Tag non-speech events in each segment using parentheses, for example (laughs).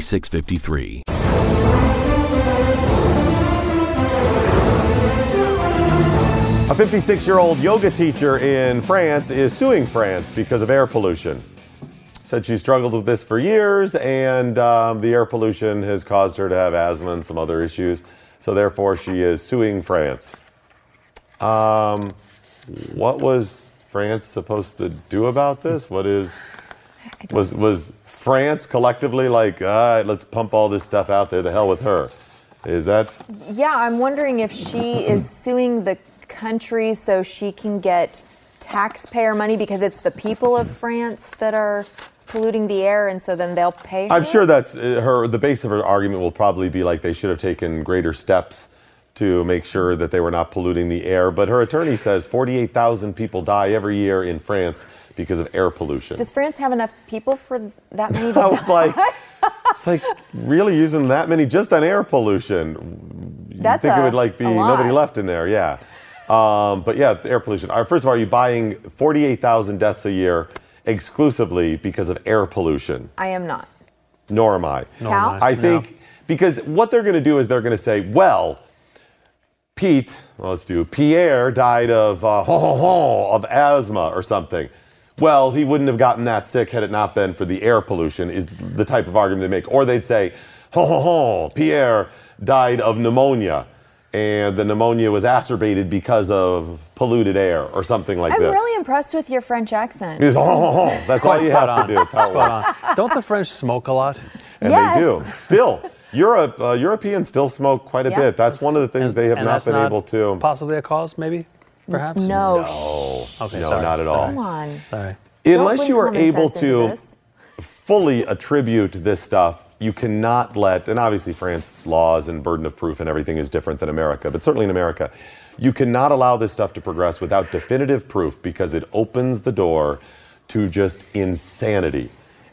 4653. A 56 year old yoga teacher in France is suing France because of air pollution. Said she struggled with this for years, and um, the air pollution has caused her to have asthma and some other issues. So, therefore, she is suing France. Um, what was France supposed to do about this? What is was was France collectively like, all right, let's pump all this stuff out there. The hell with her. Is that? Yeah, I'm wondering if she (clears throat) is suing the country so she can get taxpayer money because it's the people of France that are polluting the air, and so then they'll pay. Her? I'm sure that's uh, her. The base of her argument will probably be like they should have taken greater steps to make sure that they were not polluting the air. But her attorney says 48,000 people die every year in France because of air pollution. Does France have enough people for that many? (laughs) I was like, it's like really using that many just on air pollution. You think a, it would like be nobody left in there? Yeah. Um, but yeah, air pollution. First of all, are you buying 48,000 deaths a year exclusively because of air pollution? I am not. Nor am I. Nor am I think because what they're going to do is they're going to say, well, Pete, well, let's do Pierre died of uh, (laughs) ho, ho, ho, of asthma or something. Well, he wouldn't have gotten that sick had it not been for the air pollution. Is the type of argument they make, or they'd say, ho ho ho, Pierre died of pneumonia, and the pneumonia was acerbated because of polluted air or something like this. I'm really impressed with your French accent. It's ho ho ho. That's all you have to do. It's how it Spot works. on. Don't the French smoke a lot? And Yes. they do. Still, Europe, uh, Europeans still smoke quite a Yeah. bit. That's one of the things they have not been not able to. Possibly a cause, maybe, perhaps. No. Oh, Okay, no, sorry. not at all. Come on. Sorry. Unless you are able to fully attribute this stuff, you cannot let, and obviously France laws and burden of proof and everything is different than America, but certainly in America, you cannot allow this stuff to progress without definitive proof because it opens the door to just insanity.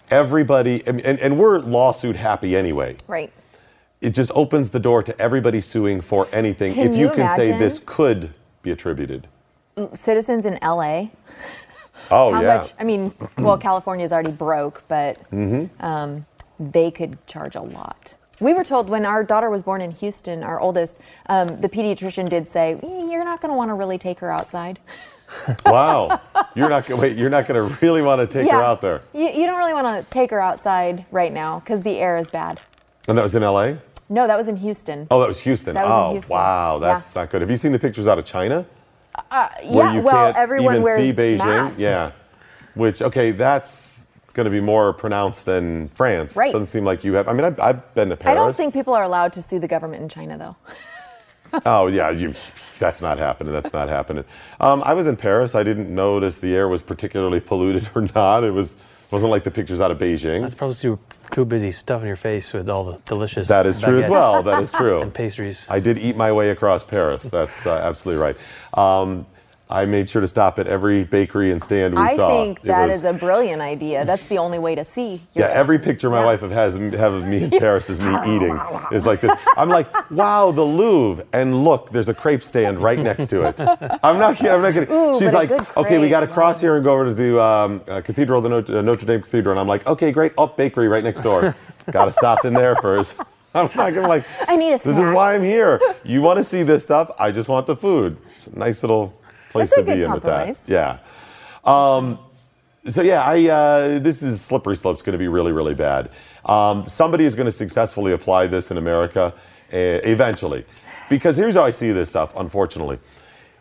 Everybody, and, and, and we're lawsuit happy anyway. Right. It just opens the door to everybody suing for anything Can if you, you can say this could be attributed. Citizens in LA. Oh, How yeah. much? I mean, well, California's already broke, but Mm-hmm. um, they could charge a lot. We were told when our daughter was born in Houston, our oldest, um, the pediatrician did say, "Eh, "You're not going to want to really take her outside." (laughs) wow. You're not gonna wait, you're not gonna really want to take her out there. You, you don't really want to take her outside right now because the air is bad. And that was in LA? No, that was in Houston. Oh, that was Houston. That was oh, Houston. wow, Yeah. that's not good. Have you seen the pictures out of China? Uh, where yeah, you well, everyone even wears see Beijing. masks. Yeah. Which okay, that's going to be more pronounced than France. Right. Doesn't seem like you have. I mean, I've, I've been to Paris. I don't think people are allowed to sue the government in China, though. (laughs) Oh yeah, you. That's not happening. That's not happening. Um, I was in Paris. I didn't notice the air was particularly polluted or not. It was wasn't like the pictures out of Beijing. That's probably too, too busy stuffing your face with all the delicious. That is true as well. That is (laughs) true. And pastries. I did eat my way across Paris. That's uh, absolutely right. Um, I made sure to stop at every bakery and stand we I saw. I think that was- is a brilliant idea. That's the only way to see. Yeah, every picture my Yeah. wife has have of me in (laughs) Paris is me (laughs) eating. Is like this. I'm like, wow, the Louvre, and look, there's a crepe stand right next to it. I'm not kidding. I'm not kidding. Ooh, She's like, okay, we got to cross here and go over to the um, uh, Cathedral, the Notre, uh, Notre Dame Cathedral, and I'm like, okay, great. Oh, bakery right next door. (laughs) got to stop in there first. I'm not gonna like. I need a This is why I'm here. You want to see this stuff? I just want the food. It's a nice little place That's to be in with that. Yeah. Um, so yeah, I uh, this is slippery slope's going to be really really bad. Um, somebody is going to successfully apply this in America uh, eventually, because here's how I see this stuff. Unfortunately,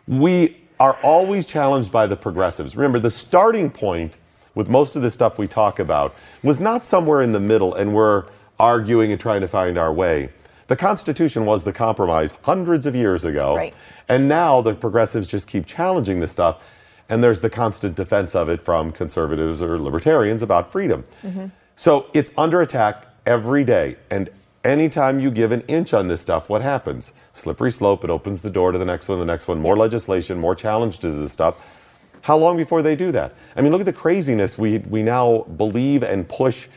we are always challenged by the progressives. Remember, the starting point with most of the stuff we talk about was not somewhere in the middle, and we're arguing and trying to find our way. The Constitution was the compromise hundreds of years ago, Right. and now the progressives just keep challenging this stuff, and there's the constant defense of it from conservatives or libertarians about freedom. Mm-hmm. So it's under attack every day, and anytime you give an inch on this stuff, what happens? Slippery slope, it opens the door to the next one, the next one, more legislation, more challenge to this stuff. How long before they do that? I mean, look at the craziness we, we now believe and push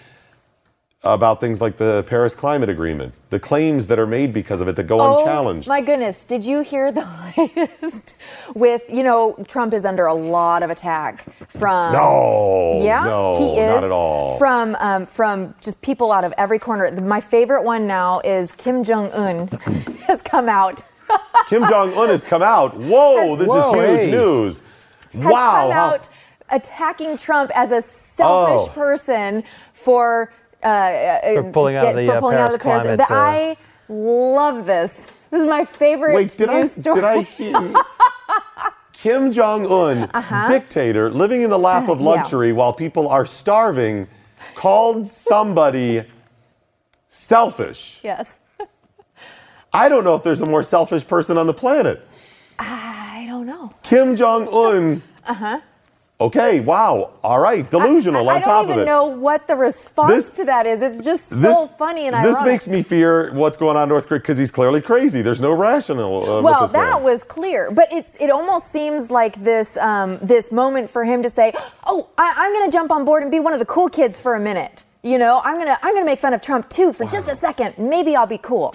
about things like the Paris Climate Agreement, the claims that are made because of it that go unchallenged. Oh my goodness! Did you hear the (laughs) latest? With you know, Trump is under a lot of attack from. no, Yeah, no, he is not at all. from um, from just people out of every corner. My favorite one now is Kim Jong Un (laughs) has come out. (laughs) Kim Jong Un has come out. Whoa, this Whoa, is huge hey. news. Has wow, come out attacking Trump as a selfish Oh. person for uh, uh, For pulling out of the, for uh, pulling out of the Paris Paris. climate, The- uh, I love this. This is my favorite Wait, did I, news story. did I hear? (laughs) Kim Jong Un, dictator, living in the lap of Uh-huh. yeah. luxury while people are starving, called somebody selfish. yes. (laughs) I don't know if there's a more selfish person on the planet. I don't know. Kim Jong Un. (laughs) Uh huh. Okay, wow. All right, delusional Uh-huh. I, on top of it. I don't even know what the response This- to that is. It's just so This- funny and This makes me fear what's going on in North Korea because he's clearly crazy. There's no rational. Uh, well, with this that man. was clear, but it's it almost seems like this um, this moment for him to say, "Oh, I, I'm going to jump on board and be one of the cool kids for a minute." You know, I'm gonna I'm gonna make fun of Trump too for just a second. Maybe I'll be cool.